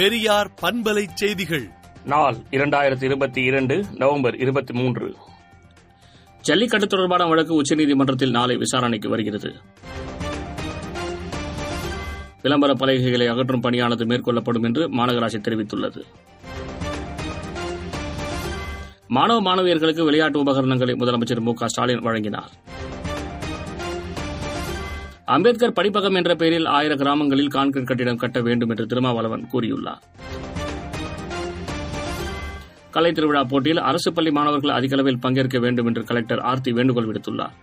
பெரியார் பண்பலை செய்திகள். நாள் இரண்டாயிரத்தி இருபத்தி இரண்டு நவம்பர் இருபத்தி மூன்று ஜல்லிக்கட்டு தொடர்பான வழக்கு உச்சநீதிமன்றத்தில் நாளை விசாரணைக்கு வருகிறது. விளம்பர பலகைகளை அகற்றும் பணியானது மேற்கொள்ளப்படும் என்று மாநகராட்சி தெரிவித்துள்ளது. மாணவ மாணவியர்களுக்கு விளையாட்டு உபகரணங்களை முதலமைச்சர் மு க ஸ்டாலின் வழங்கினார். அம்பேத்கர் படிப்பகம் என்ற பெயரில் ஆயிர கிராமங்களில் கான்கிரீட் கட்டிடம் கட்ட வேண்டும் என்று திருமாவளவன் கூறியுள்ளார். கலை திருவிழா போட்டியில் அரசு பள்ளி மாணவர்கள் அதிக அளவில் பங்கேற்க வேண்டும் என்று கலெக்டர் ஆர்த்தி வேண்டுகோள் விடுத்துள்ளார்.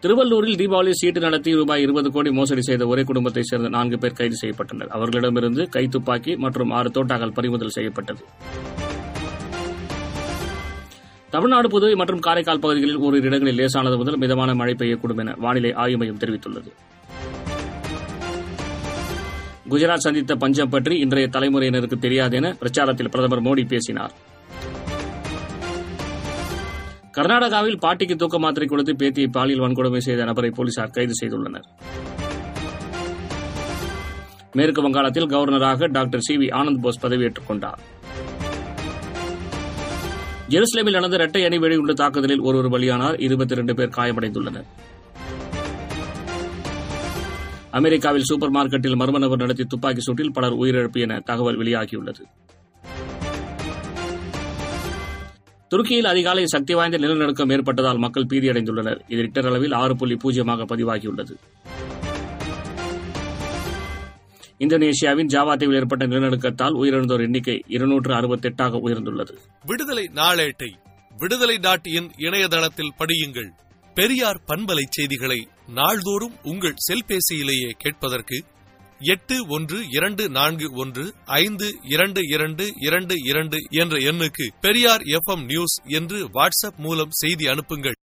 திருவள்ளூரில் தீபாவளி சீட்டு நடத்தி ரூபாய் இருபது கோடி மோசடி செய்த ஒரே குடும்பத்தைச் சேர்ந்த நான்கு பேர் கைது செய்யப்பட்டனர். அவர்களிடமிருந்து கைத்துப்பாக்கி மற்றும் ஆறு தோட்டாக்கள் பறிமுதல் செய்யப்பட்டது. தமிழ்நாடு புதுவை மற்றும் காரைக்கால் பகுதிகளில் ஓரிரு இடங்களில் லேசானது முதல் மிதமான மழை பெய்யக்கூடும் என வானிலை ஆய்வு மையம் தெரிவித்துள்ளது. குஜராத் சந்தித்த பஞ்சம் பற்றி இன்றைய தலைமுறையினருக்கு தெரியாது என பிரச்சாரத்தில் பிரதமர் மோடி பேசினார். கர்நாடகாவில் பாட்டிக்கு தூக்க மாத்திரை கொடுத்து பேத்தியை பாலியல் வன்கொடுமை செய்த நபரை போலீசார் கைது செய்துள்ளனர். மேற்கு வங்காளத்தில் கவர்னராக doctor C V Anand Bose பதவியேற்றுக் கொண்டார். ஜெருசலேமில் நடந்த இரட்டை அணி வெடிகுண்டு தாக்குதலில் ஒருவர் பலியானார். இருபத்தி இரண்டு பேர் காயமடைந்துள்ளனர். அமெரிக்காவில் சூப்பர் மார்க்கெட்டில் மர்ம நபர் நடத்திய துப்பாக்கி சூட்டில் பலர் உயிரிழப்பு என தகவல் வெளியாகியுள்ளது. துருக்கியில் அதிகாலை சக்தி வாய்ந்த நிலநடுக்கம் ஏற்பட்டதால் மக்கள் பீதியடைந்துள்ளனர். இது ரிக்டர் அளவில் ஆறு புள்ளி பூஜ்ஜியமாக பதிவாகியுள்ளது. இந்தோனேஷியாவின் ஜாவா தீவில் ஏற்பட்ட நிலநடுக்கத்தால் உயிரிழந்தோர் எண்ணிக்கை இருநூற்று அறுபத்தெட்டாக உயர்ந்துள்ளது. விடுதலை நாளேட்டை விடுதலை டாட் இன் இணையதளத்தில் படியுங்கள். பெரியார் பண்பலை செய்திகளை நாள்தோறும் உங்கள் செல்பேசியிலேயே கேட்பதற்கு எட்டு ஒன்று இரண்டு நான்கு ஒன்று ஐந்து இரண்டு இரண்டு இரண்டு இரண்டு என்ற எண்ணுக்கு பெரியார் எஃப் நியூஸ் என்று வாட்ஸ்அப் மூலம் செய்தி அனுப்புங்கள்.